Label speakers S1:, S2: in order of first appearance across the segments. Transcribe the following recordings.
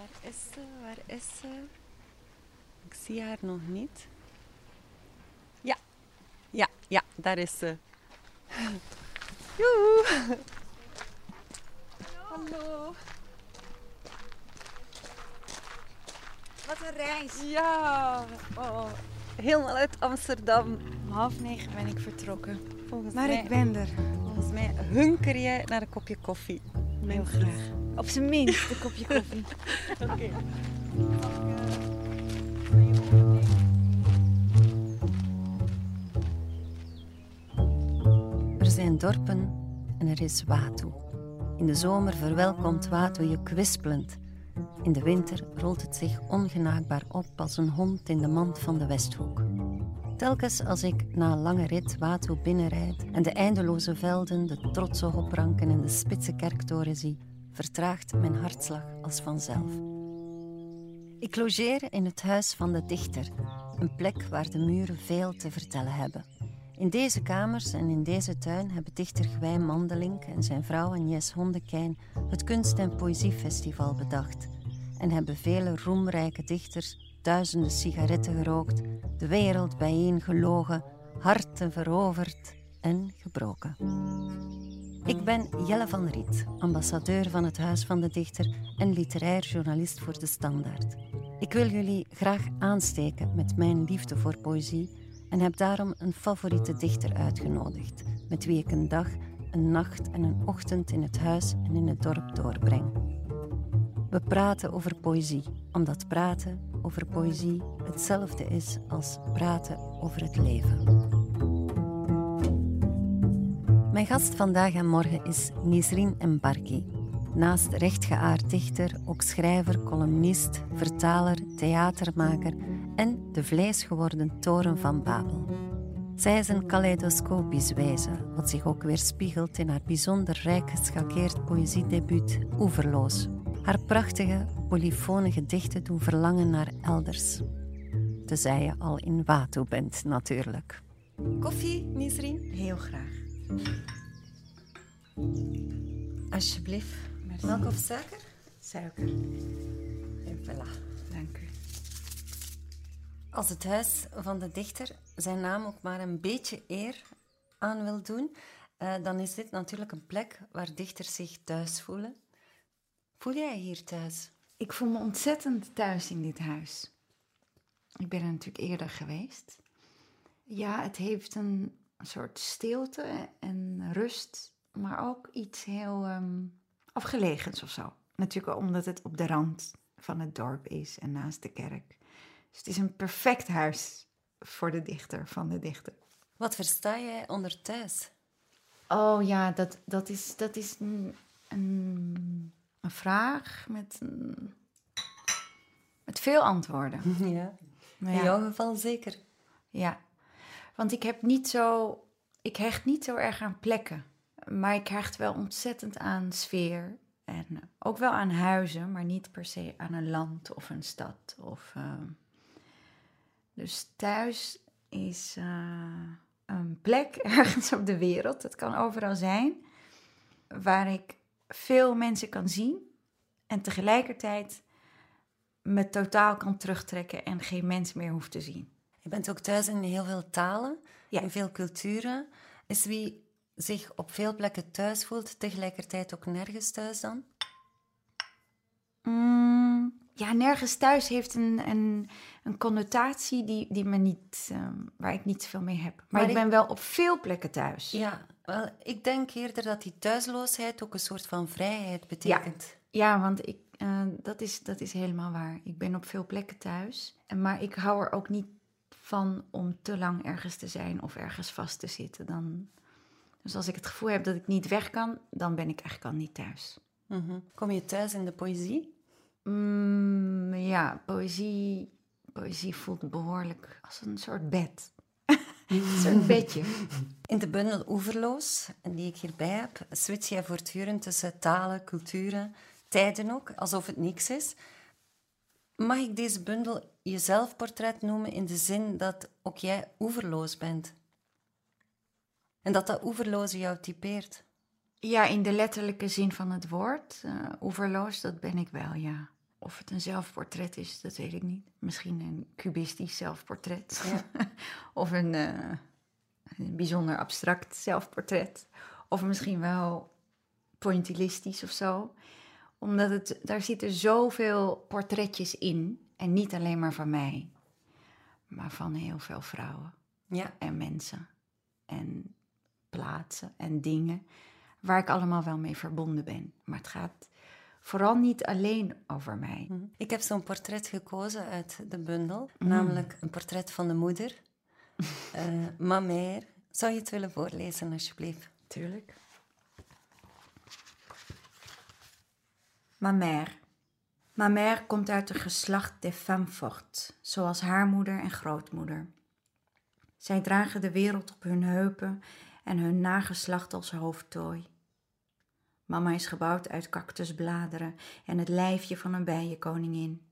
S1: Waar is ze? Waar is ze? Ik zie haar nog niet. Ja, ja, ja, daar is ze. Joehoe. Hallo.
S2: Wat een reis.
S1: Ja, oh, helemaal uit Amsterdam.
S2: Om half negen ben ik vertrokken.
S1: Volgens
S2: Maar
S1: mij,
S2: ik ben er.
S1: volgens mij hunker jij naar een kopje koffie.
S2: Heel graag. Op zijn minst een kopje koffie.
S1: Oké. Er zijn dorpen en er is Watu. In de zomer verwelkomt Watu je kwispelend. In de winter rolt het zich ongenaakbaar op als een hond in de mand van de Westhoek. Telkens als ik na een lange rit Watu binnenrijd en de eindeloze velden, de trotse hopranken en de spitse kerktoren zie, vertraagt mijn hartslag als vanzelf. Ik logeer in het huis van de dichter, een plek waar de muren veel te vertellen hebben. In deze kamers en in deze tuin hebben dichter Gwijn Mandelink en zijn vrouw Agnes Hondekijn het Kunst- en Poëziefestival bedacht. En hebben vele roemrijke dichters duizenden sigaretten gerookt, de wereld bijeengelogen, harten veroverd en gebroken. Ik ben Jelle van Riet, ambassadeur van het Huis van de Dichter en literair journalist voor de Standaard. Ik wil jullie graag aansteken met mijn liefde voor poëzie en heb daarom een favoriete dichter uitgenodigd, met wie ik een dag, een nacht en een ochtend in het huis en in het dorp doorbreng. We praten over poëzie, omdat praten over poëzie hetzelfde is als praten over het leven. Mijn gast vandaag en morgen is Nisrin Mbarki. Naast rechtgeaard dichter ook schrijver, columnist, vertaler, theatermaker en de vleesgeworden toren van Babel. Zij is een kaleidoscopisch wezen, wat zich ook weer spiegelt in haar bijzonder rijk geschakeerd poëziedebuut Oeverloos. Haar prachtige, polyfone gedichten doen verlangen naar elders. Tenzij je al in Watu bent, natuurlijk. Koffie, Nisrin?
S2: Heel graag.
S1: Alsjeblieft.
S2: Merci.
S1: Melk of suiker?
S2: Suiker.
S1: En voilà.
S2: Dank u.
S1: Als het huis van de dichter zijn naam ook maar een beetje eer aan wil doen, eh, dan is dit natuurlijk een plek waar dichters zich thuis voelen. Voel jij hier thuis?
S2: Ik voel me ontzettend thuis in dit huis. Ik ben er natuurlijk eerder geweest. Ja, het heeft een soort stilte en rust, maar ook iets heel ehm, afgelegens of zo. Natuurlijk omdat het op de rand van het dorp is en naast de kerk. Dus het is een perfect huis voor de dichter, van de dichter.
S1: Wat versta jij onder thuis?
S2: Oh ja, dat, dat is, dat is een, een, een vraag met, een- met veel antwoorden.
S1: Ja,
S2: Nou
S1: in
S2: ja.
S1: jouw geval zeker.
S2: Ja, want ik heb niet zo, ik hecht niet zo erg aan plekken, maar ik hecht wel ontzettend aan sfeer en ook wel aan huizen, maar niet per se aan een land of een stad. Of, ehm, dus thuis is eh, een plek ergens op de wereld, dat kan overal zijn, waar ik veel mensen kan zien en tegelijkertijd me totaal kan terugtrekken en geen mens meer hoef te zien.
S1: Je bent ook thuis in heel veel talen,
S2: Ja.
S1: in veel culturen. Is wie zich op veel plekken thuis voelt, tegelijkertijd ook nergens thuis dan?
S2: Mm, ja, nergens thuis heeft een, een, een connotatie die, die me niet, ehm, waar ik niet zoveel mee heb. Maar,
S1: Maar
S2: ik
S1: ik-
S2: ben wel op veel plekken thuis.
S1: Ja, wel, ik denk eerder dat die thuisloosheid ook een soort van vrijheid betekent.
S2: Ja, want ik, eh, dat, is, dat is helemaal waar. Ik ben op veel plekken thuis. Maar ik hou er ook niet van om te lang ergens te zijn of ergens vast te zitten. Dan, dus als ik het gevoel heb dat ik niet weg kan, dan ben ik eigenlijk al niet thuis.
S1: Mhm. Kom je thuis in de poëzie?
S2: Mm, ja, poëzie, poëzie voelt behoorlijk als een soort bed. Soort bedje.
S1: In de bundel Oeverloos, die ik hierbij heb, switch jij voortdurend tussen talen, culturen, tijden ook, alsof het niks is. Mag ik deze bundel je zelfportret noemen in de zin dat ook jij oeverloos bent? En dat dat oeverloze jou typeert?
S2: Ja, in de letterlijke zin van het woord. eh oeverloos, dat ben ik wel, ja. Of het een zelfportret is, dat weet ik niet. Misschien een cubistisch zelfportret.
S1: Ja.
S2: of een, eh, een bijzonder abstract zelfportret. Of misschien wel pointillistisch of zo. Omdat het, daar zitten zoveel portretjes in. En niet alleen maar van mij. Maar van heel veel vrouwen
S1: Ja,
S2: en mensen. En plaatsen en dingen. Waar ik allemaal wel mee verbonden ben. Maar het gaat vooral niet alleen over mij.
S1: Mhm. Ik heb zo'n portret gekozen uit de bundel, namelijk een portret van de moeder, mère. Zou je het willen voorlezen, alsjeblieft?
S2: Tuurlijk. Ma mère. Ma mère komt uit een geslacht des femmes fortes, zoals haar moeder en grootmoeder. Zij dragen de wereld op hun heupen en hun nageslacht als hoofdtooi. Mama is gebouwd uit cactusbladeren en het lijfje van een bijenkoningin.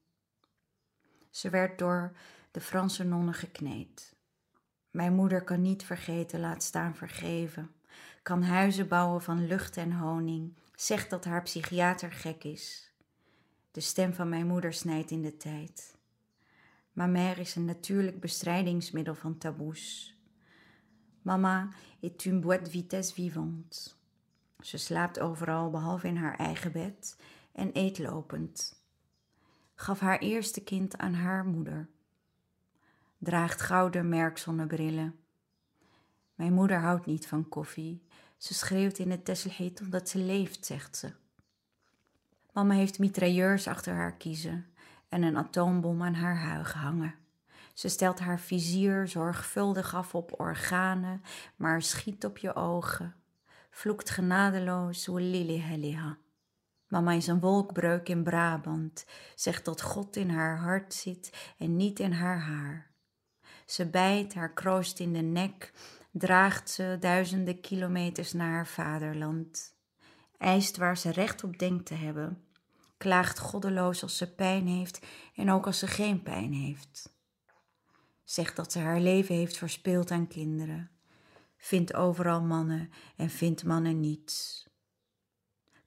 S2: Ze werd door de Franse nonnen gekneed. Mijn moeder kan niet vergeten, laat staan vergeven. Kan huizen bouwen van lucht en honing. Zegt dat haar psychiater gek is. De stem van mijn moeder snijdt in de tijd. Ma mère is een natuurlijk bestrijdingsmiddel van taboes. Mama est une boîte vitesse vivante. Ze slaapt overal behalve in haar eigen bed en eet lopend. Gaf haar eerste kind aan haar moeder draagt gouden merkzonnebrillen. Mijn moeder houdt niet van koffie. Ze schreeuwt in het tesselheet omdat ze leeft, zegt ze. Mama heeft mitrailleurs achter haar kiezen en een atoombom aan haar huig hangen. Ze stelt haar vizier zorgvuldig af op organen, maar schiet op je ogen. Vloekt genadeloos, Lili Heliha. Mama is een wolkbreuk in Brabant, zegt dat God in haar hart zit en niet in haar haar. Ze bijt, haar kroost in de nek, draagt ze duizenden kilometers naar haar vaderland. Eist waar ze recht op denkt te hebben. Klaagt goddeloos als ze pijn heeft en ook als ze geen pijn heeft. Zegt dat ze haar leven heeft verspeeld aan kinderen. Vindt overal mannen en vindt mannen niets.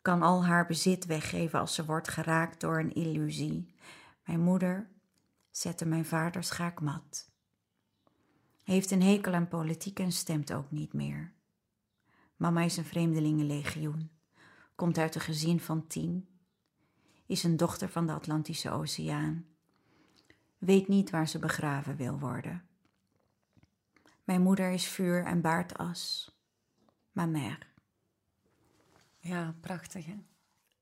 S2: Kan al haar bezit weggeven als ze wordt geraakt door een illusie. Mijn moeder zette mijn vader schaakmat heeft een hekel aan politiek en stemt ook niet meer. Mama is een vreemdelingenlegioen, komt uit een gezin van tien, is een dochter van de Atlantische Oceaan, weet niet waar ze begraven wil worden. Mijn moeder is vuur en baart as. Ma mère.
S1: Ja, prachtig hè?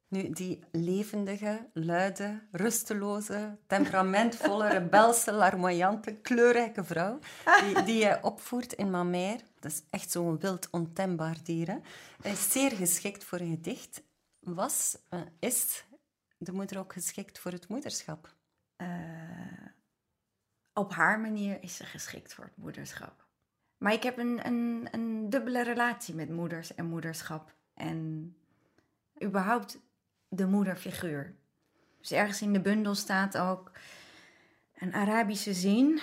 S1: Nu, die levendige, luide, rusteloze, temperamentvolle, rebelse, larmoyante, kleurrijke vrouw die, die je opvoert in Mamère, dat is echt zo'n wild, ontembaar dier, hè? is zeer geschikt voor een gedicht. Was, uh, is de moeder ook geschikt voor het moederschap?
S2: Uh, op haar manier is ze geschikt voor het moederschap. Maar ik heb een, een, een dubbele relatie met moeders en moederschap. En überhaupt de moederfiguur. Dus ergens in de bundel staat ook een Arabische zin.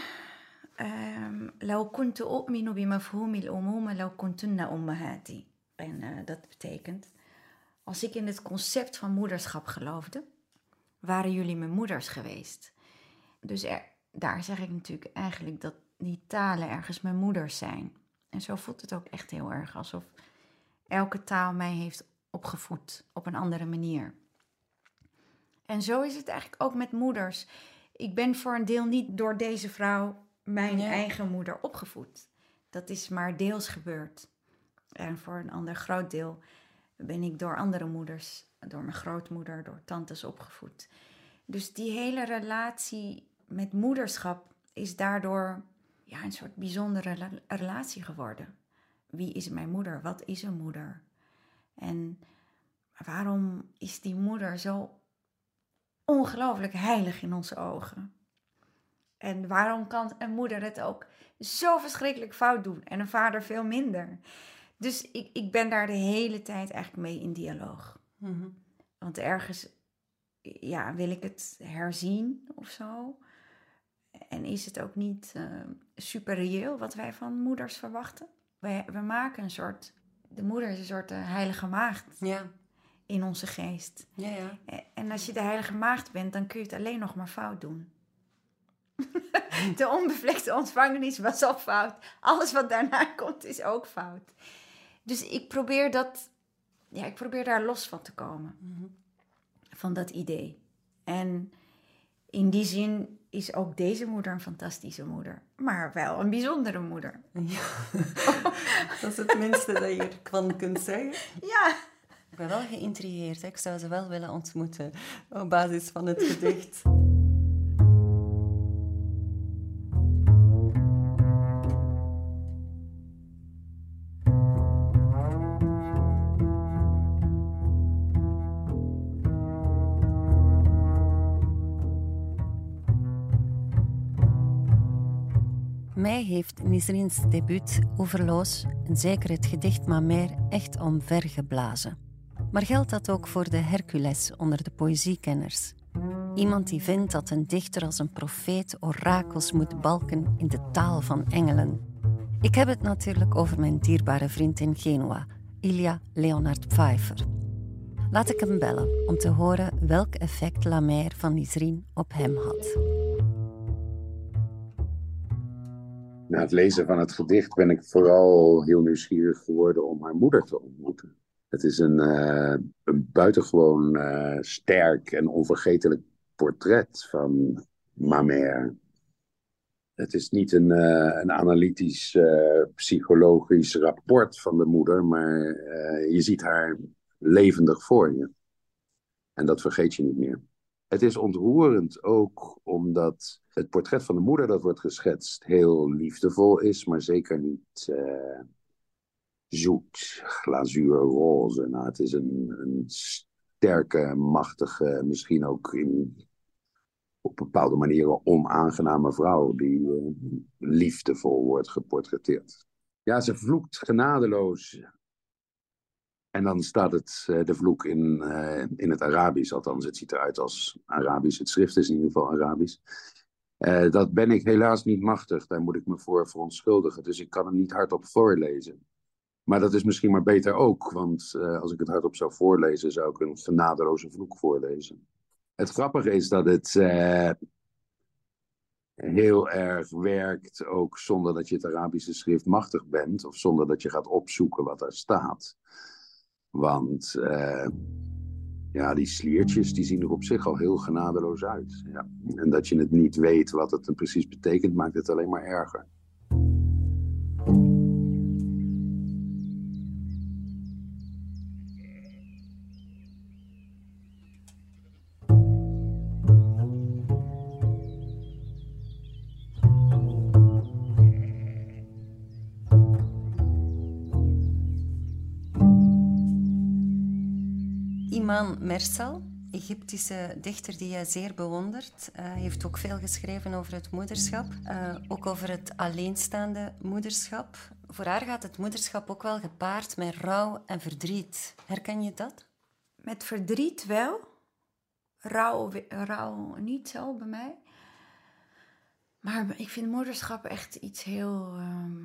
S2: لو كنت أؤمن بمفهوم الأمومة لو كنتن أمهاتي. En uh, dat betekent, als ik in het concept van moederschap geloofde, waren jullie mijn moeders geweest. Dus er, daar zeg ik natuurlijk eigenlijk dat die talen ergens mijn moeders zijn. En zo voelt het ook echt heel erg alsof elke taal mij heeft opgevoed op een andere manier. En zo is het eigenlijk ook met moeders. Ik ben voor een deel niet door deze vrouw, mijn ja. eigen moeder, opgevoed. Dat is maar deels gebeurd. En voor een ander groot deel ben ik door andere moeders, door mijn grootmoeder, door tantes opgevoed. Dus die hele relatie met moederschap is daardoor ja, een soort bijzondere relatie geworden. Wie is mijn moeder? Wat is een moeder? En waarom is die moeder zo ongelooflijk heilig in onze ogen? En waarom kan een moeder het ook zo verschrikkelijk fout doen en een vader veel minder? Dus ik, ik ben daar de hele tijd eigenlijk mee in dialoog.
S1: Mm-hmm.
S2: Want ergens ja, wil ik het herzien of zo. En is het ook niet uh, super reëel wat wij van moeders verwachten? Wij, we maken een soort. De moeder is een soort uh, heilige maagd.
S1: Ja.
S2: in onze geest.
S1: Ja, ja.
S2: Eh, En als je de heilige maagd bent, dan kun je het alleen nog maar fout doen. de onbevlekte ontvangenis was al fout. Alles wat daarna komt is ook fout. Dus ik probeer dat, ja, ik probeer daar los van te komen. Van dat idee. En in die zin is ook deze moeder een fantastische moeder. Maar wel een bijzondere moeder.
S1: Dat is het minste dat je ervan kunt zeggen.
S2: Ja.
S1: Ik ben wel geïntrigeerd. hè. Ik zou ze wel willen ontmoeten op basis van het gedicht. Mij heeft Nisrin's debuut Overloos en zeker het gedicht Mamer echt omvergeblazen. Maar geldt dat ook voor de Hercules onder de poëziekenners? Iemand die vindt dat een dichter als een profeet orakels moet balken in de taal van engelen. Ik heb het natuurlijk over mijn dierbare vriend in Genua, Ilya Leonard Pfeiffer. Laat ik hem bellen om te horen welk effect La Mer van Nisrin op hem had.
S3: Na het lezen van het gedicht ben ik vooral heel nieuwsgierig geworden om haar moeder te ontmoeten. Het is een, eh, een buitengewoon eh, sterk en onvergetelijk portret van Mamère. Het is niet een, eh, een analytisch, psychologisch rapport van de moeder, maar je ziet haar levendig voor je. En dat vergeet je niet meer. Het is ontroerend ook omdat het portret van de moeder dat wordt geschetst heel liefdevol is, maar zeker niet eh, zoet, glazuur, roze. Nou, het is een, een sterke, machtige, misschien ook in, op bepaalde manieren onaangename vrouw die eh, liefdevol wordt geportretteerd. Ja, ze vloekt genadeloos en dan staat het, eh, de vloek in, eh, in het Arabisch, althans het ziet eruit als Arabisch. Het schrift is in ieder geval Arabisch. Eh, dat ben ik helaas niet machtig, daar moet ik me voor verontschuldigen. Dus ik kan het niet hardop voorlezen. Maar dat is misschien maar beter ook, want als ik het hardop zou voorlezen, zou ik een genadeloze vloek voorlezen. Het grappige is dat het heel erg werkt, ook zonder dat je het Arabische schrift machtig bent, of zonder dat je gaat opzoeken wat daar staat. Want eh, ja, die sliertjes die zien er op zich al heel genadeloos uit. Ja. En dat je het niet weet wat het precies betekent, maakt het alleen maar erger.
S1: Mersal, Egyptische dichter die jij zeer bewondert, eh, heeft ook veel geschreven over het moederschap, eh, ook over het alleenstaande moederschap. Voor haar gaat het moederschap ook wel gepaard met rouw en verdriet. Herken je dat?
S2: Met verdriet wel. Rouw, we- rouw niet zo bij mij. Maar ik vind moederschap echt iets heel. ehm,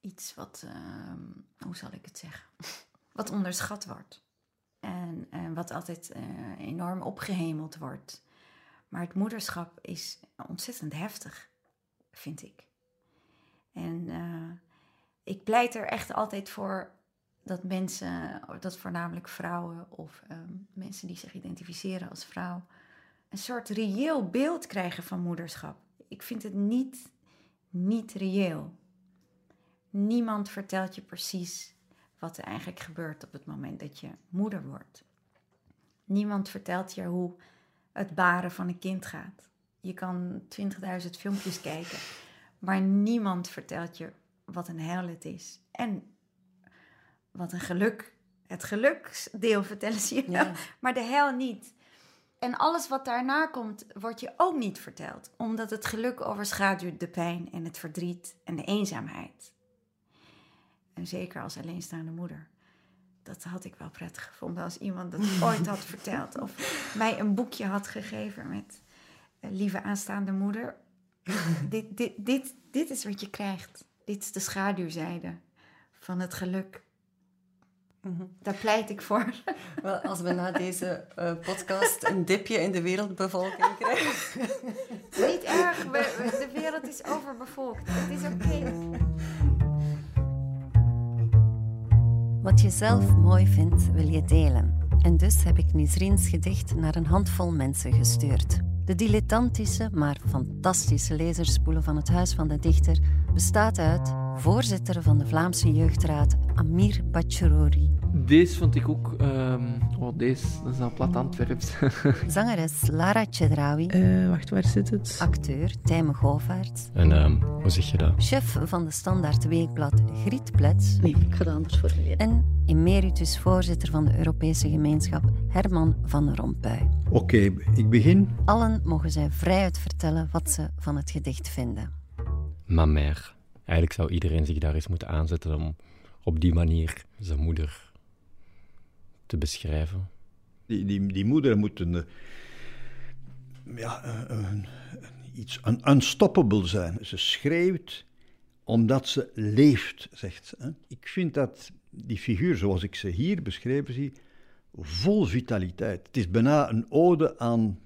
S2: iets wat. ehm, hoe zal ik het zeggen? Wat onderschat wordt. En, en wat altijd eh, enorm opgehemeld wordt. Maar het moederschap is ontzettend heftig, vind ik. En eh, ik pleit er echt altijd voor dat mensen, dat voornamelijk vrouwen of ehm, mensen die zich identificeren als vrouw, een soort reëel beeld krijgen van moederschap. Ik vind het niet, niet reëel. Niemand vertelt je precies wat er eigenlijk gebeurt op het moment dat je moeder wordt. Niemand vertelt je hoe het baren van een kind gaat. Je kan 20.000 filmpjes kijken, maar niemand vertelt je wat een hel het is. En wat een geluk. Het geluksdeel vertellen ze je wel,
S1: Ja.
S2: maar de hel niet. En alles wat daarna komt, wordt je ook niet verteld. Omdat het geluk overschaduwt de pijn en het verdriet en de eenzaamheid. En zeker als alleenstaande moeder. Dat had ik wel prettig gevonden als iemand dat ooit had verteld. Of mij een boekje had gegeven met... eh, Lieve aanstaande moeder, dit, dit, dit, dit is wat je krijgt. Dit is de schaduwzijde van het geluk. Daar pleit ik voor.
S1: Wel, als we na deze eh, podcast een dipje in de wereldbevolking krijgen.
S2: Niet erg, we- we- de wereld is overbevolkt. Het is oké.
S1: Wat je zelf mooi vindt, wil je delen. En dus heb ik Nisrin's gedicht naar een handvol mensen gestuurd. De dilettantische, maar fantastische lezerspoelen van het Huis van de Dichter bestaat uit voorzitter van de Vlaamse Jeugdraad Amir Bacherouri,
S4: Deze vond ik ook... ehm, oh, deze, dat is dan plat Antwerps.
S1: zangeres Lara Chedraoui,
S5: Eh, wacht, waar zit het?
S1: acteur Tijme Govaerts,
S6: En ehm, hoe zeg je dat?
S1: chef van de Standaard Weekblad Griet Plets
S7: Nee, ik ga dat anders formuleren.
S1: en emeritus voorzitter van de Europese gemeenschap Herman van Rompuy.
S8: Oké, ik begin.
S1: Allen mogen zij vrijuit vertellen wat ze van het gedicht vinden.
S6: Ma mère. Eigenlijk zou iedereen zich daar eens moeten aanzetten om op die manier zijn moeder te beschrijven.
S8: Die, die, die moeder moet een, eh, ja, een, een- iets un- unstoppable zijn. Ze schreeuwt omdat ze leeft, zegt ze. hè. Ik vind dat die figuur, zoals ik ze hier beschreven zie, vol vitaliteit. Het is bijna een ode aan,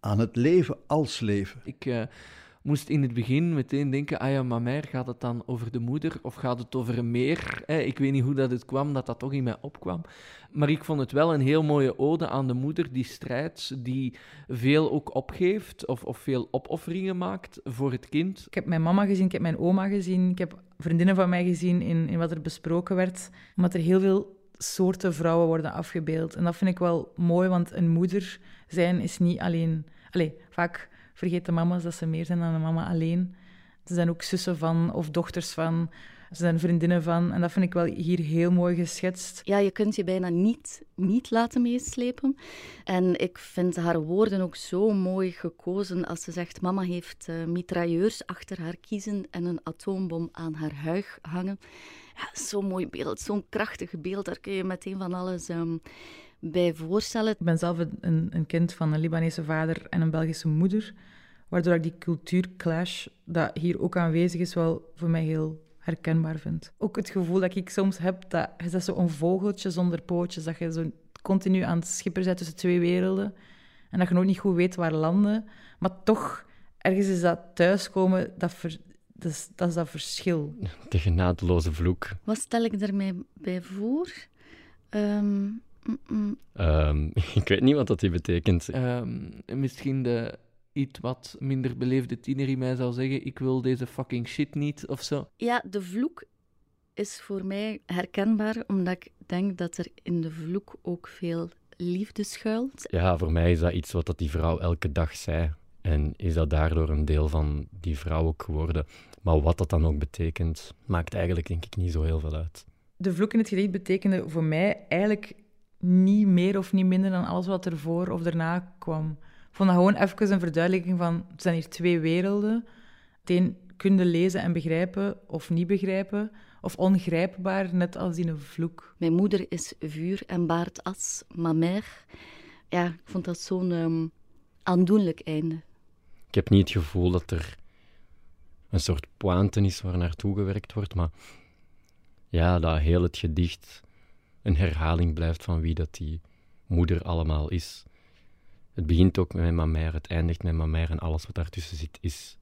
S8: aan het leven als leven.
S4: ik eh, moest in het begin meteen denken, ah ja, maar mij gaat het dan over de moeder of gaat het over meer? Ik weet niet hoe dat het kwam, dat dat toch in mij opkwam. Maar ik vond het wel een heel mooie ode aan de moeder die strijdt, die veel ook opgeeft of, of veel opofferingen maakt voor het kind.
S5: Ik heb mijn mama gezien, ik heb mijn oma gezien, ik heb vriendinnen van mij gezien in, in wat er besproken werd. Omdat er heel veel soorten vrouwen worden afgebeeld. En dat vind ik wel mooi, want een moeder zijn is niet alleen... Allee, vaak vergeten mama's dat ze meer zijn dan een mama alleen. Ze zijn ook zussen van of dochters van. Ze zijn vriendinnen van. En dat vind ik wel hier heel mooi geschetst.
S7: Ja, je kunt je bijna niet, niet laten meeslepen. En ik vind haar woorden ook zo mooi gekozen als ze zegt: Mama heeft eh, mitrailleurs achter haar kiezen en een atoombom aan haar huig hangen. Ja, zo'n mooi beeld, zo'n krachtig beeld. Daar kun je meteen van alles ehm, bij voorstellen.
S5: Ik ben zelf een, een kind van een Libanese vader en een Belgische moeder, waardoor ik die cultuurclash, dat hier ook aanwezig is, wel voor mij heel herkenbaar vind. Ook het gevoel dat ik soms heb, dat je bent zo'n vogeltje zonder pootjes, dat je zo continu aan het schipperen bent tussen twee werelden en dat je nooit niet goed weet waar landen, maar toch, ergens is dat thuiskomen, dat, ver- dat, is, dat is dat verschil.
S6: De genadeloze vloek.
S7: Wat stel ik er mij bij voor? Ehm, mm, mm.
S6: Ehm, ik weet niet wat dat die betekent.
S4: Ehm, misschien de iets wat minder beleefde tiener in mij zou zeggen, ik wil deze fucking shit niet, of zo.
S7: Ja, de vloek is voor mij herkenbaar, omdat ik denk dat er in de vloek ook veel liefde schuilt.
S6: Ja, voor mij is dat iets wat dat die vrouw elke dag zei. En is dat daardoor een deel van die vrouw ook geworden. Maar wat dat dan ook betekent, maakt eigenlijk denk ik niet zo heel veel uit.
S5: De vloek in het gedicht betekende voor mij eigenlijk niet meer of niet minder dan alles wat ervoor of daarna kwam. Ik vond dat gewoon even een verduidelijking van, er zijn hier twee werelden. Het een kun je lezen en begrijpen of niet begrijpen, of ongrijpbaar, net als in een vloek.
S7: Mijn moeder is vuur en baart as, ma mère. Ja, ik vond dat zo'n ehm, aandoenlijk einde.
S6: Ik heb niet het gevoel dat er een soort pointe is waar naartoe gewerkt wordt, maar ja, dat heel het gedicht een herhaling blijft van wie dat die moeder allemaal is. Het begint ook met ma mère, het eindigt met ma mère en alles wat daartussen zit is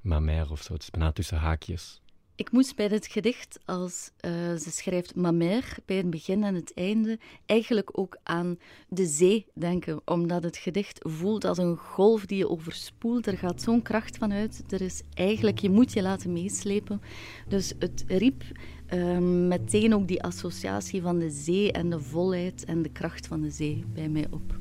S6: ma mère of zo. Het is bijna tussen haakjes.
S7: Ik moest bij dit gedicht, als eh, ze schrijft ma mère, bij het begin en het einde, eigenlijk ook aan de zee denken. Omdat het gedicht voelt als een golf die je overspoelt. Er gaat zo'n kracht van uit. Er is eigenlijk, je moet je laten meeslepen. Dus het riep eh, meteen ook die associatie van de zee en de volheid en de kracht van de zee bij mij op.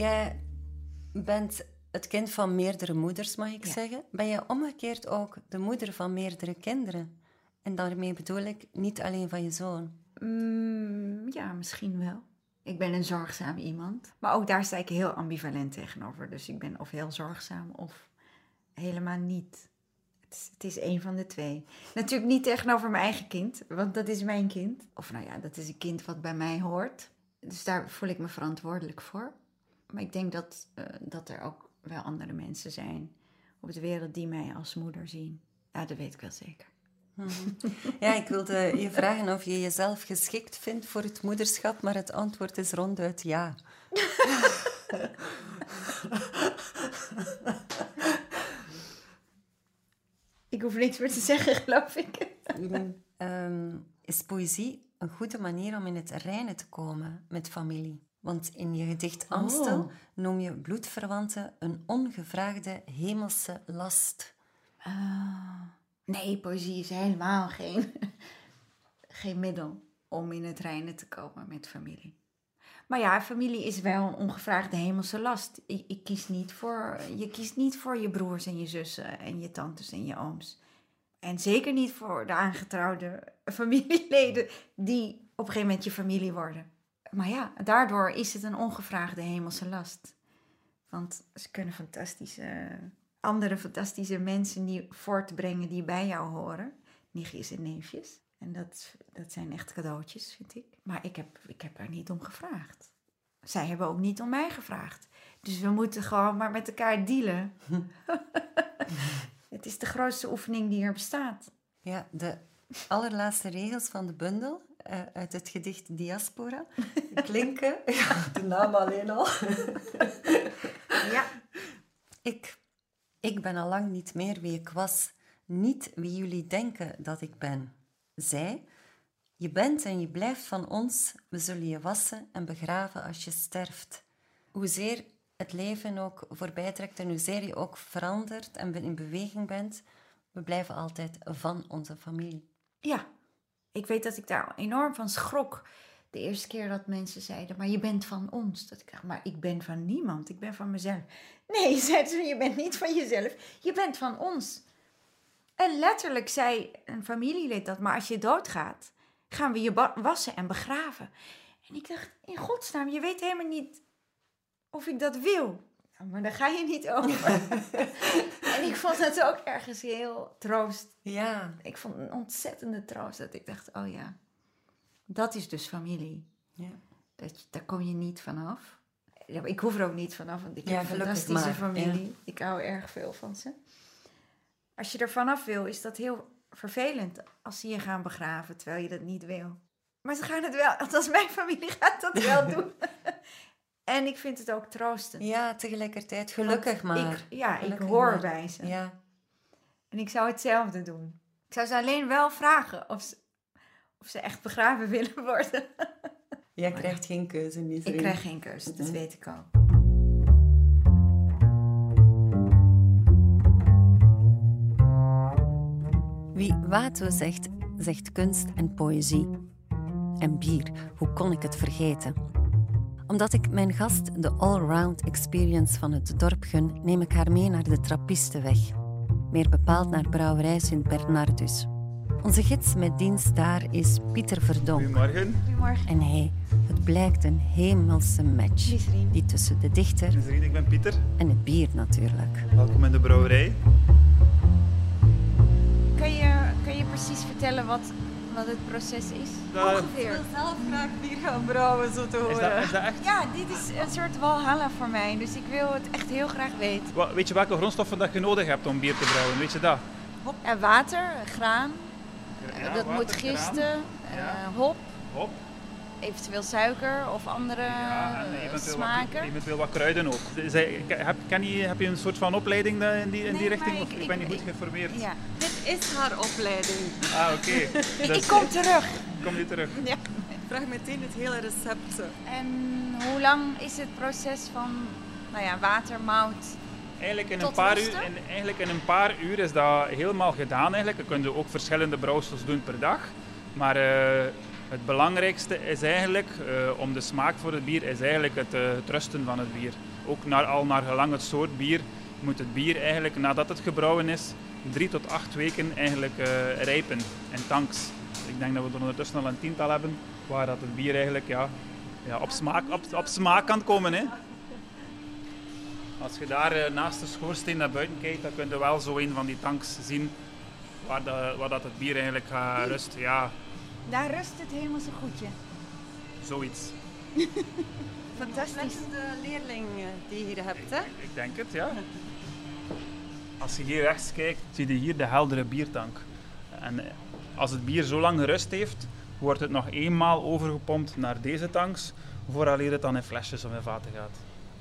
S1: Jij bent het kind van meerdere moeders, mag ik
S2: Ja.
S1: zeggen. Ben je omgekeerd ook de moeder van meerdere kinderen? En daarmee bedoel ik niet alleen van je zoon.
S2: Mm, ja, misschien wel. Ik ben een zorgzaam iemand. Maar ook daar sta ik heel ambivalent tegenover. Dus ik ben of heel zorgzaam of helemaal niet. Het is, het is een van de twee. Natuurlijk niet tegenover mijn eigen kind, want dat is mijn kind. Of nou ja, dat is een kind wat bij mij hoort. Dus daar voel ik me verantwoordelijk voor. Maar ik denk dat, eh, dat er ook wel andere mensen zijn op de wereld die mij als moeder zien. Ja, dat weet ik wel zeker.
S1: Ja, ik wilde je vragen of je jezelf geschikt vindt voor het moederschap, maar het antwoord is ronduit ja.
S2: Ik hoef niks meer te zeggen, geloof ik.
S1: Ehm, is poëzie een goede manier om in het reine te komen met familie? Want in je gedicht Amstel
S2: Oh.
S1: noem je bloedverwanten een ongevraagde hemelse last.
S2: Ah, nee, poëzie is helemaal geen, geen middel om in het reinen te komen met familie. Maar ja, familie is wel een ongevraagde hemelse last. Ik, ik kies niet voor, je kiest niet voor je broers en je zussen en je tantes en je ooms. En zeker niet voor de aangetrouwde familieleden die op een gegeven moment je familie worden. Maar ja, daardoor is het een ongevraagde hemelse last. Want ze kunnen fantastische, andere fantastische mensen die voortbrengen die bij jou horen. Nichtjes en neefjes. En dat, dat zijn echt cadeautjes, vind ik. Maar ik heb, ik heb er niet om gevraagd. Zij hebben ook niet om mij gevraagd. Dus we moeten gewoon maar met elkaar dealen. het is de grootste oefening die er bestaat.
S1: Ja, de allerlaatste regels van de bundel eh, uit het gedicht Diaspora klinken, ja, de naam alleen al.
S2: Ja.
S1: Ik, ik ben al lang niet meer wie ik was, niet wie jullie denken dat ik ben. Zij, je bent en je blijft van ons, we zullen je wassen en begraven als je sterft. Hoezeer het leven ook voorbij trekt en hoezeer je ook verandert en in beweging bent, we blijven altijd van onze familie.
S2: Ja, ik weet dat ik daar enorm van schrok. De eerste keer dat mensen zeiden, maar je bent van ons. Dat ik dacht, maar ik ben van niemand, ik ben van mezelf. Nee, zeiden ze, je bent niet van jezelf, je bent van ons. En letterlijk zei een familielid dat, maar als je doodgaat, gaan we je wassen en begraven. En ik dacht, in godsnaam, je weet helemaal niet of ik dat wil. Maar daar ga je niet over. en ik vond het ook ergens heel troost
S1: Ja,
S2: ik vond een ontzettende troost dat ik dacht, oh ja, dat is dus familie.
S1: ja.
S2: Dat, daar kom je niet vanaf. Ik hoef er ook niet vanaf, want ik
S1: Ja,
S2: heb een fantastische
S1: maar,
S2: familie. Ik hou erg veel van ze. Als je er vanaf wil, is dat heel vervelend als ze je gaan begraven terwijl je dat niet wil. Maar ze gaan het wel, althans mijn familie gaat dat wel doen. En ik vind het ook troostend.
S1: ja tegelijkertijd gelukkig
S2: Want
S1: maar.
S2: Ik, ja,
S1: Gelukkig
S2: ik hoor
S1: maar.
S2: bij ze.
S1: Ja,
S2: En ik zou hetzelfde doen. Ik zou ze alleen wel vragen of ze, of ze echt begraven willen worden.
S1: jij krijgt geen keuze niet.
S2: Ik krijg geen keuze, dat weet ik al.
S1: Wie Wato zegt, zegt kunst en poëzie. En bier, hoe kon ik het vergeten? Omdat ik mijn gast de allround experience van het dorp gun, neem ik haar mee naar de Trappistenweg. Meer bepaald naar Brouwerij Sint-Bernardus. Onze gids met dienst daar is Pieter Verdonk.
S9: Goedemorgen.
S2: Goedemorgen.
S1: En hij, het blijkt een hemelse match. Die tussen de dichter
S9: ik ben Pieter.
S1: en het bier natuurlijk.
S9: Welkom in de brouwerij.
S2: Kan je, kan je precies vertellen wat, wat het proces is?
S9: Dat-
S2: Ongeveer.
S10: zelf graag bier gaan brouwen, zo te
S9: Is
S10: horen.
S9: dat, is dat echt?
S2: Ja, dit is een soort walhalla voor mij, dus ik wil het echt heel graag weten.
S9: Wa- Weet je welke grondstoffen dat je nodig hebt om bier te brouwen? Weet je dat?
S2: En water, graan,
S9: Ja,
S2: dat
S9: water,
S2: moet gisten,
S9: Ja.
S2: eh, hop,
S9: Hop.
S2: Eventueel suiker of andere
S9: Ja, en eventueel
S2: smaken.
S9: wat, eventueel wat kruiden ook. Zij- Heb, ken je, heb je een soort van opleiding in die, in die richting?
S2: maar
S9: Of
S2: ik-
S9: ik ben
S2: ik-
S9: niet goed
S2: ik-
S9: geïnformeerd?
S2: Ja.
S10: Dit is haar opleiding.
S9: Ah, oké. Dus
S2: Ik kom terug.
S9: kom je terug.
S2: Ja.
S10: Ik vraag meteen het hele recept.
S2: En hoe lang is het proces van nou ja, water, mout?
S9: Eigenlijk in, een paar uur, in, eigenlijk in een paar uur is dat helemaal gedaan. Eigenlijk. Je kunt ook verschillende brouwsels doen per dag. Maar eh, het belangrijkste is eigenlijk, eh, om de smaak voor het bier, is eigenlijk het, eh, het rusten van het bier. ook naar, al naar gelang het soort bier, moet het bier eigenlijk nadat het gebrouwen is, drie tot acht weken eigenlijk uh, rijpen in tanks. Ik denk dat we er ondertussen al een tiental hebben waar dat het bier eigenlijk ja, ja, op, smaak, op, op smaak kan komen. Hè. Als je daar naast de schoorsteen naar buiten kijkt, dan kun je wel zo een van die tanks zien waar, de, waar dat het bier eigenlijk gaat rusten. Ja.
S2: Daar rust het helemaal zo goedje.
S9: Zoiets.
S10: Fantastisch. de leerling eh, die je hier hebt, hè?
S9: Ik, ik denk het, ja. Als je hier rechts kijkt, zie je hier de heldere biertank. En eh, als het bier zo lang gerust heeft, wordt het nog eenmaal overgepompt naar deze tanks, vooraleer het dan in flesjes of in vaten gaat.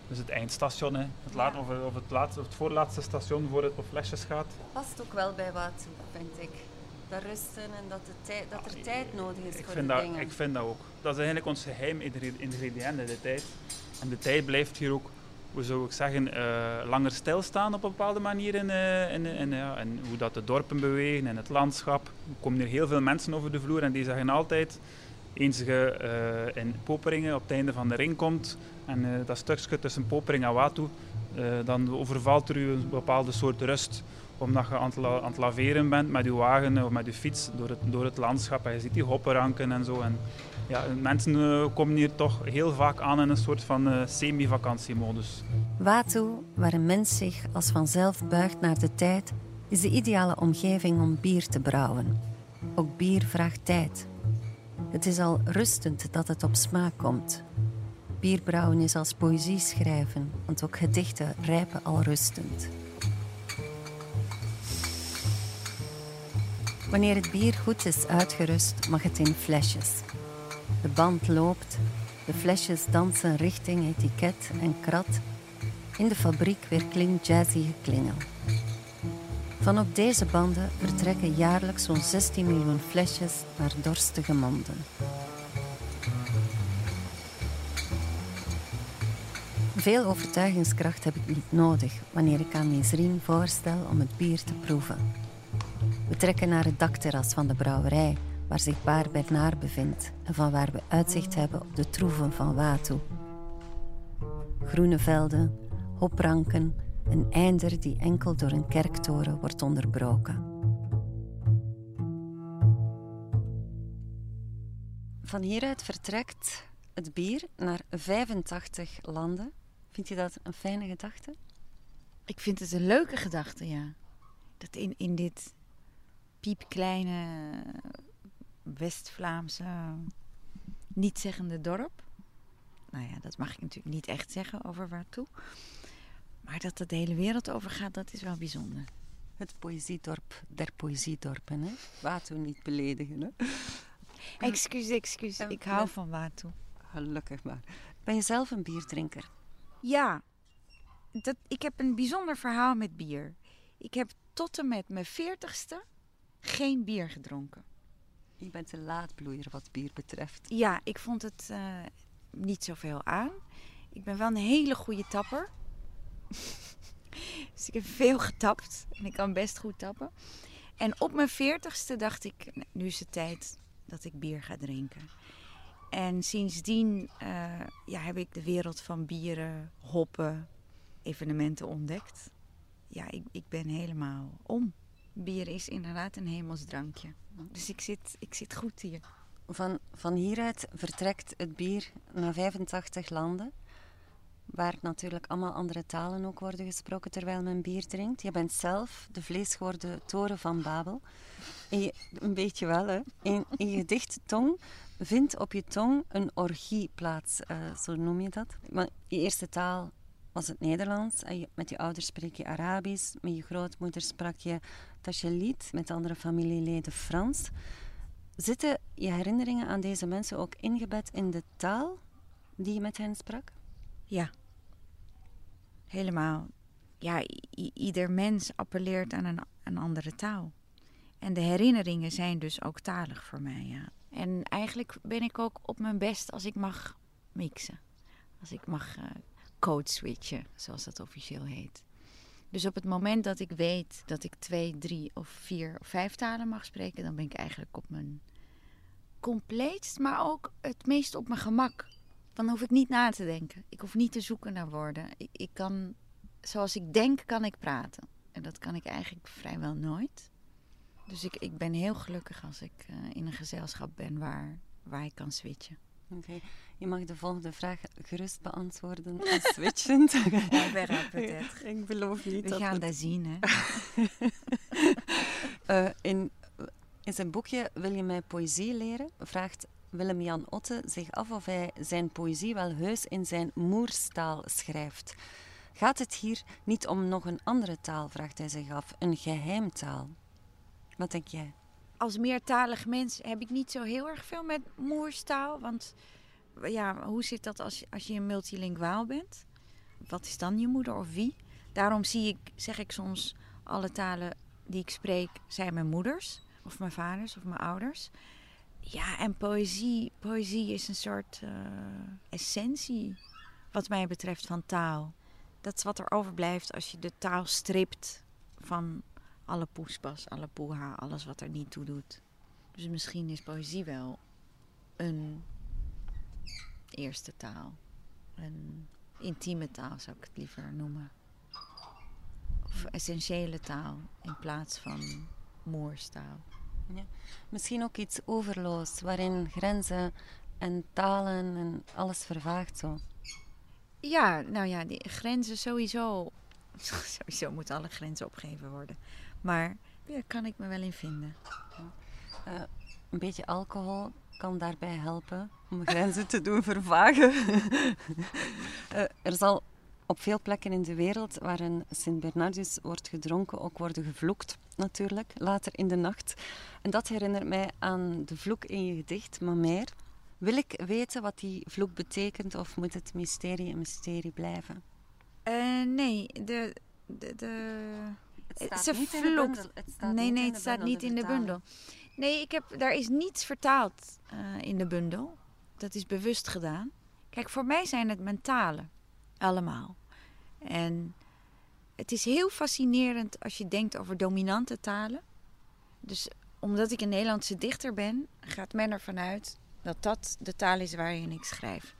S9: Dus het eindstation, hè. Het, laat, of, of, het laatste, of het voorlaatste station voor het op flesjes gaat.
S1: Past ook wel bij wat, vind ik. Dat rusten en dat, de dat er tijd nodig is
S9: ik
S1: voor
S9: vind
S1: de
S9: dat,
S1: dingen.
S9: Ik vind dat ook. Dat is eigenlijk ons geheim ingrediënt, de tijd. En de tijd blijft hier ook, hoe zou ik zeggen, uh, langer stilstaan op een bepaalde manier in, uh, in, in, ja, en hoe dat de dorpen bewegen en het landschap. Er komen hier heel veel mensen over de vloer en die zeggen altijd, eens je uh, in Poperingen op het einde van de ring komt en dat stukje tussen Popering en Watu, dan overvalt er u een bepaalde soort rust omdat je aan het, aan het, laveren bent met je wagen of met je fiets door het, door het landschap. En je ziet die hoppenranken en zo. En ja, mensen uh, komen hier toch heel vaak aan in een soort van uh, semi-vakantiemodus.
S1: Watu, waar een mens zich als vanzelf buigt naar de tijd, is de ideale omgeving om bier te brouwen. Ook bier vraagt tijd. Het is al rustend dat het op smaak komt. Bierbrouwen is als poëzie schrijven, want ook gedichten rijpen al rustend. Wanneer het bier goed is uitgerust, mag het in flesjes. De band loopt, de flesjes dansen richting etiket en krat. In de fabriek weer klinkt jazzy geklingel. Van op deze banden vertrekken jaarlijks zo'n 16 miljoen flesjes naar dorstige monden. Veel overtuigingskracht heb ik niet nodig wanneer ik aan Misrien voorstel om het bier te proeven. We trekken naar het dakterras van de brouwerij, waar zich Baar Bernard bevindt en van waar we uitzicht hebben op de troeven van Watu. Groene velden, hopranken, een einder die enkel door een kerktoren wordt onderbroken. Van hieruit vertrekt het bier naar 85 landen. Vind je dat een fijne gedachte?
S2: Ik vind het een leuke gedachte, ja. Dat in, in dit piepkleine West-Vlaamse niet-zeggende dorp. Nou ja, dat mag ik natuurlijk niet echt zeggen over waartoe. Maar dat het de hele wereld over gaat, dat is wel bijzonder.
S1: Het poëziedorp der poëziedorpen, hè? Watu niet beledigen, hè?
S2: Excuus, excuus. Ik hou van Watu.
S1: Gelukkig maar. Ben je zelf een bierdrinker?
S2: Ja. Dat, ik heb een bijzonder verhaal met bier. Ik heb tot en met mijn veertigste geen bier gedronken.
S1: Je bent een laadbloeier wat bier betreft.
S2: Ja, ik vond het uh, niet zoveel aan. Ik ben wel een hele goede tapper. dus ik heb veel getapt en ik kan best goed tappen. En op mijn veertigste dacht ik, nu is het tijd dat ik bier ga drinken. En sindsdien uh, ja, heb ik de wereld van bieren, hoppen, evenementen ontdekt. Ja, ik, ik ben helemaal om bier is inderdaad een hemelsdrankje. Dus ik zit, ik zit goed hier.
S1: Van, van hieruit vertrekt het bier naar 85 landen. Waar natuurlijk allemaal andere talen ook worden gesproken terwijl men bier drinkt. Je bent zelf de vleesgeworden toren van Babel. En een beetje wel, hè. In, in je dichte tong vindt op je tong een orgie plaats, uh, zo noem je dat. Maar je eerste taal was het Nederlands. En je, met je ouders spreek je Arabisch. Met je grootmoeder sprak je Tachelit. Met andere familieleden Frans. Zitten je herinneringen aan deze mensen ook ingebed in de taal die je met hen sprak?
S2: Ja. Helemaal. Ja, ieder mens appelleert aan een, een andere taal. En de herinneringen zijn dus ook talig voor mij, ja. En eigenlijk ben ik ook op mijn best als ik mag mixen. Als ik mag uh, code switchen, zoals dat officieel heet. Dus op het moment dat ik weet dat ik twee, drie of vier of vijf talen mag spreken, dan ben ik eigenlijk op mijn compleetst, maar ook het meest op mijn gemak. dan hoef ik niet na te denken. Ik hoef niet te zoeken naar woorden. Ik, ik kan, zoals ik denk, kan ik praten. En dat kan ik eigenlijk vrijwel nooit. Dus ik, ik ben heel gelukkig als ik eh, in een gezelschap ben waar, waar ik kan switchen.
S1: Oké, je mag de volgende vraag gerust beantwoorden als switchend.
S2: Ja, verra,
S1: ik beloof niet
S2: We
S1: dat
S2: gaan
S1: het-
S2: dat zien, hè.
S1: Eh, in, in zijn boekje Wil je mij poëzie leren? vraagt Willem-Jan Otte zich af of hij zijn poëzie wel heus in zijn moerstaal schrijft. Gaat het hier niet om nog een andere taal, vraagt hij zich af, een geheimtaal? Wat denk jij?
S2: Als meertalig mens heb ik niet zo heel erg veel met moerstaal. Want ja, hoe zit dat als als je multilinguaal bent? Wat is dan je moeder of wie? Daarom zie ik, zeg ik soms, alle talen die ik spreek zijn mijn moeders. Of mijn vaders of mijn ouders. Ja, en poëzie, poëzie is een soort eh, essentie, wat mij betreft, van taal. Dat is wat er overblijft als je de taal stript van alle poespas, alle poeha, alles wat er niet toe doet. Dus misschien is poëzie wel een eerste taal. Een intieme taal zou ik het liever noemen. Of essentiële taal in plaats van moerstaal.
S1: Misschien ook iets overloos, waarin grenzen en talen en alles vervaagt zo.
S2: Ja, nou ja, die grenzen sowieso. Sowieso moeten alle grenzen opgegeven worden. Maar daar kan ik me wel in vinden.
S1: Eh, een beetje alcohol kan daarbij helpen om grenzen te doen vervagen. Eh, er zal op veel plekken in de wereld waar een Sint-Bernardus wordt gedronken ook worden gevloekt, natuurlijk, later in de nacht. En dat herinnert mij aan de vloek in je gedicht, Mamer. Wil ik weten wat die vloek betekent of moet het mysterie een mysterie blijven?
S2: Eh, nee, de. de, de...
S1: Het
S2: Ze
S1: niet in de
S2: vloekt.
S1: bundel. Het staat
S2: nee,
S1: niet
S2: nee, het staat niet in de bundel. Nee, ik heb, daar is niets vertaald eh, in de bundel. Dat is bewust gedaan. Kijk, voor mij zijn het mentalen. Allemaal. En het is heel fascinerend als je denkt over dominante talen. Dus omdat ik een Nederlandse dichter ben, gaat men ervan uit dat dat de taal is waarin ik schrijf.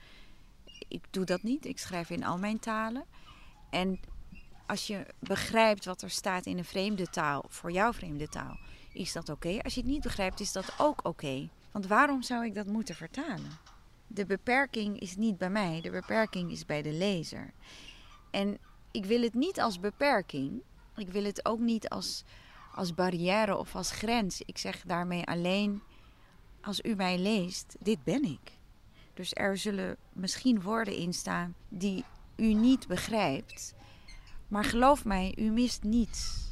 S2: Ik doe dat niet. Ik schrijf in al mijn talen. En als je begrijpt wat er staat in een vreemde taal, voor jouw vreemde taal, is dat oké. Als je het niet begrijpt, is dat ook oké. Want waarom zou ik dat moeten vertalen? De beperking is niet bij mij, de beperking is bij de lezer. En ik wil het niet als beperking. Ik wil het ook niet als, als barrière of als grens. Ik zeg daarmee alleen, als u mij leest, dit ben ik. Dus er zullen misschien woorden in staan die u niet begrijpt. Maar geloof mij, u mist niets.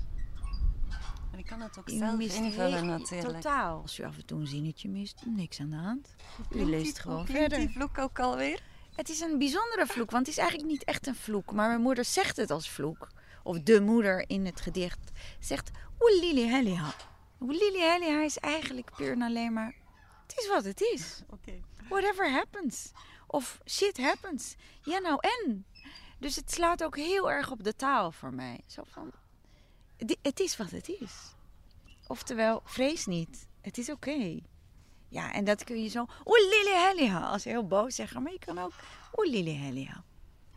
S1: En ik kan het ook zelf invullen natuurlijk.
S2: Totaal. Als u af en toe een zinnetje mist, niks aan de hand. U leest gewoon verder.
S1: die vloek ook alweer?
S2: Het is een bijzondere vloek, want het is eigenlijk niet echt een vloek. Maar mijn moeder zegt het als vloek. Of de moeder in het gedicht zegt... Oelili heliha. Oelili heliha is eigenlijk puur en alleen maar... Het is wat het is.
S1: Oké.
S2: Whatever happens. Of shit happens. Ja, nou en? Dus het slaat ook heel erg op de taal voor mij. Zo van... Het is wat het is. Oftewel, vrees niet. Het is oké. Ja, en dat kun je zo... Oeh, Lili Helliha. Als je heel boos zeggen. Maar je kan ook... Oeh, Lili Helliha.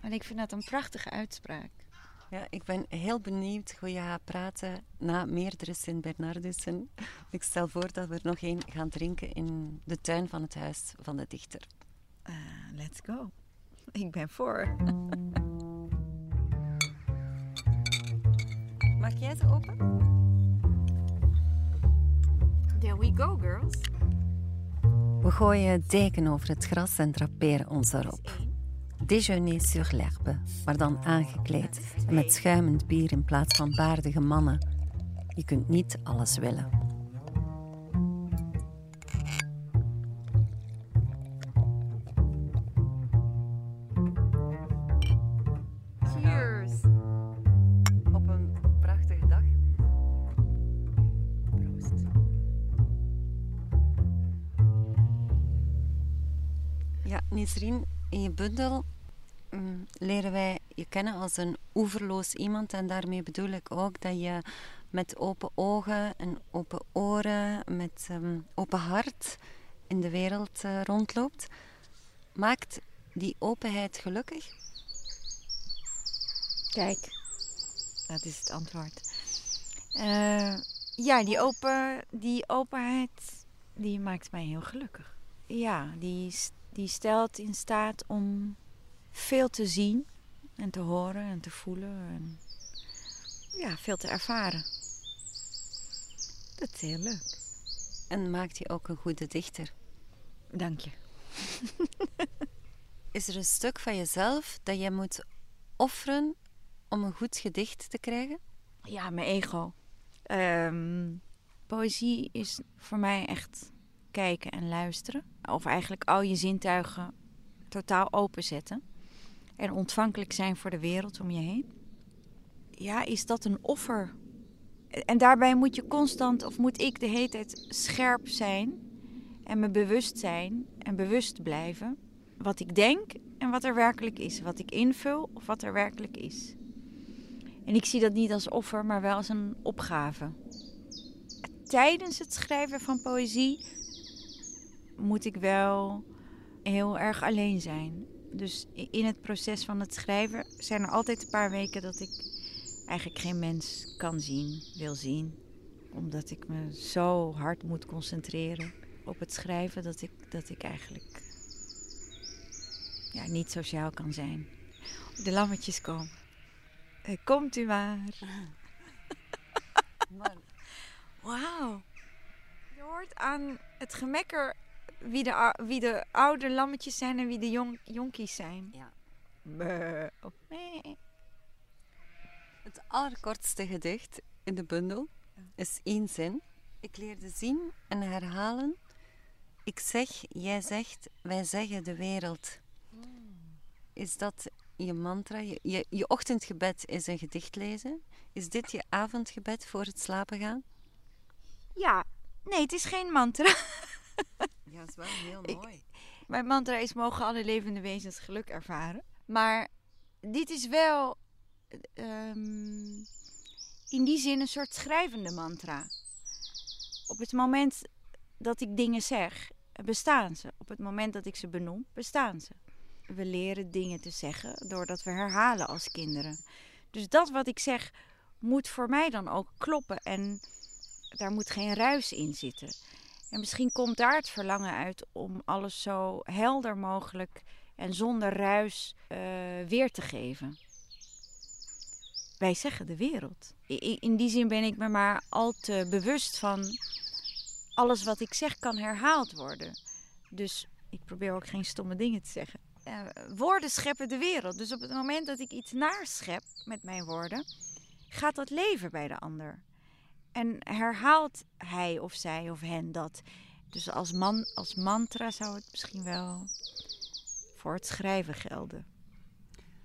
S2: En ik vind dat een prachtige uitspraak.
S1: Ja, ik ben heel benieuwd hoe je gaat praten na meerdere Sint-Bernardussen. Ik stel voor dat we er nog één gaan drinken in de tuin van het huis van de dichter.
S2: Eh, let's go. Ik ben voor.
S1: Maak jij ze open?
S2: There we go, girls.
S1: We gooien deken over het gras en draperen ons erop. Déjeuner sur l'herbe, maar dan aangekleed en met schuimend bier in plaats van baardige mannen. Je kunt niet alles willen. Nisrien, in je bundel mm, leren wij je kennen als een oeverloos iemand. En daarmee bedoel ik ook dat je met open ogen en open oren, met ehm, open hart in de wereld eh, rondloopt. Maakt die openheid gelukkig?
S2: Kijk, dat is het antwoord. Eh, ja, die, open, die openheid, die maakt mij heel gelukkig. Ja, die, die stelt in staat om veel te zien en te horen en te voelen. En ja, veel te ervaren. Dat is heel leuk.
S1: En maakt je ook een goede dichter?
S2: Dank je.
S1: Is er een stuk van jezelf dat je moet offeren om een goed gedicht te krijgen?
S2: Ja, mijn ego. Ehm, poëzie is voor mij echt kijken en luisteren. Of eigenlijk al je zintuigen totaal openzetten. En ontvankelijk zijn voor de wereld om je heen. Ja, is dat een offer? En daarbij moet je constant, of moet ik de hele tijd scherp zijn. En me bewust zijn en bewust blijven. Wat ik denk en wat er werkelijk is. Wat ik invul of wat er werkelijk is. En ik zie dat niet als offer, maar wel als een opgave. Tijdens het schrijven van poëzie moet ik wel heel erg alleen zijn. Dus in het proces van het schrijven zijn er altijd een paar weken dat ik eigenlijk geen mens kan zien, wil zien. Omdat ik me zo hard moet concentreren op het schrijven dat ik, dat ik eigenlijk ja, niet sociaal kan zijn. De lammetjes komen. Eh, Komt u maar. Wauw. Je hoort aan het gemekker wie de, ou- wie de oude lammetjes zijn en wie de jong, jonkies zijn.
S1: Ja.
S2: Of nee.
S1: Het allerkortste gedicht in de bundel is één zin. Ik leerde zien en herhalen. Ik zeg, jij zegt, wij zeggen de wereld. Is dat je mantra? Je, je, je ochtendgebed is een gedicht lezen. Is dit je avondgebed voor het slapen gaan?
S2: Ja, nee, het is geen mantra.
S1: Ja, dat is wel heel
S2: Ik-
S1: mooi.
S2: Mijn mantra is: mogen alle levende wezens geluk ervaren. Maar dit is wel ehm, in die zin een soort schrijvende mantra. Op het moment dat ik dingen zeg, bestaan ze. Op het moment dat ik ze benoem, bestaan ze. We leren dingen te zeggen doordat we herhalen als kinderen. Dus dat wat ik zeg moet voor mij dan ook kloppen en daar moet geen ruis in zitten. En misschien komt daar het verlangen uit om alles zo helder mogelijk en zonder ruis eh, weer te geven. Wij zeggen de wereld. In die zin ben ik me maar al te bewust van alles wat ik zeg kan herhaald worden. Dus ik probeer ook geen stomme dingen te zeggen. Eh, woorden scheppen de wereld. Dus op het moment dat ik iets naarschep met mijn woorden, gaat dat leven bij de ander. En herhaalt hij of zij of hen dat. Dus als, man, als mantra zou het misschien wel voor het schrijven gelden.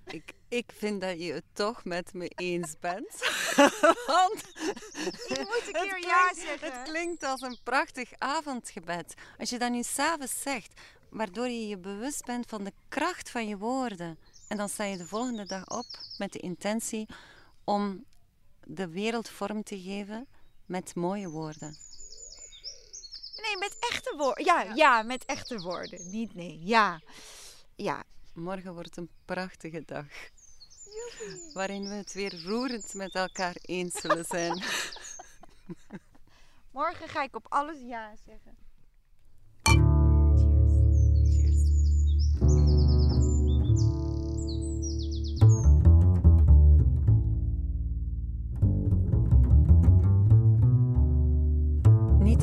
S1: Ik, ik vind dat je het toch met me eens bent. Want
S2: Ik moet een keer ja zeggen.
S1: Het klinkt als een prachtig avondgebed. Als je dat nu s'avonds zegt, waardoor je je bewust bent van de kracht van je woorden. En dan sta je de volgende dag op met de intentie om de wereld vorm te geven met mooie woorden.
S2: Nee, met echte woorden. Ja, ja, met echte woorden. Niet nee. Ja. Ja.
S1: Morgen wordt een prachtige dag. Waarin we het weer roerend met elkaar eens zullen zijn.
S2: Morgen ga ik op alles ja zeggen.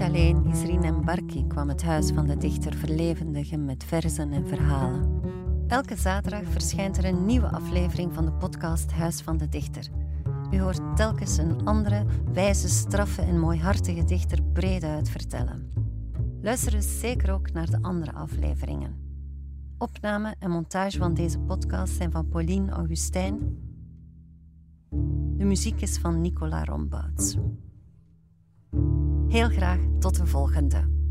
S1: Alleen Isrien en Barki kwam het huis van de dichter verlevendigen met verzen en verhalen. Elke zaterdag verschijnt er een nieuwe aflevering van de podcast Huis van de Dichter. U hoort telkens een andere, wijze, straffe en mooihartige dichter breed uit vertellen. Luister dus zeker ook naar de andere afleveringen. Opname en montage van deze podcast zijn van Pauline Augustijn. De muziek is van Nicola Rombouts. Heel graag tot de volgende.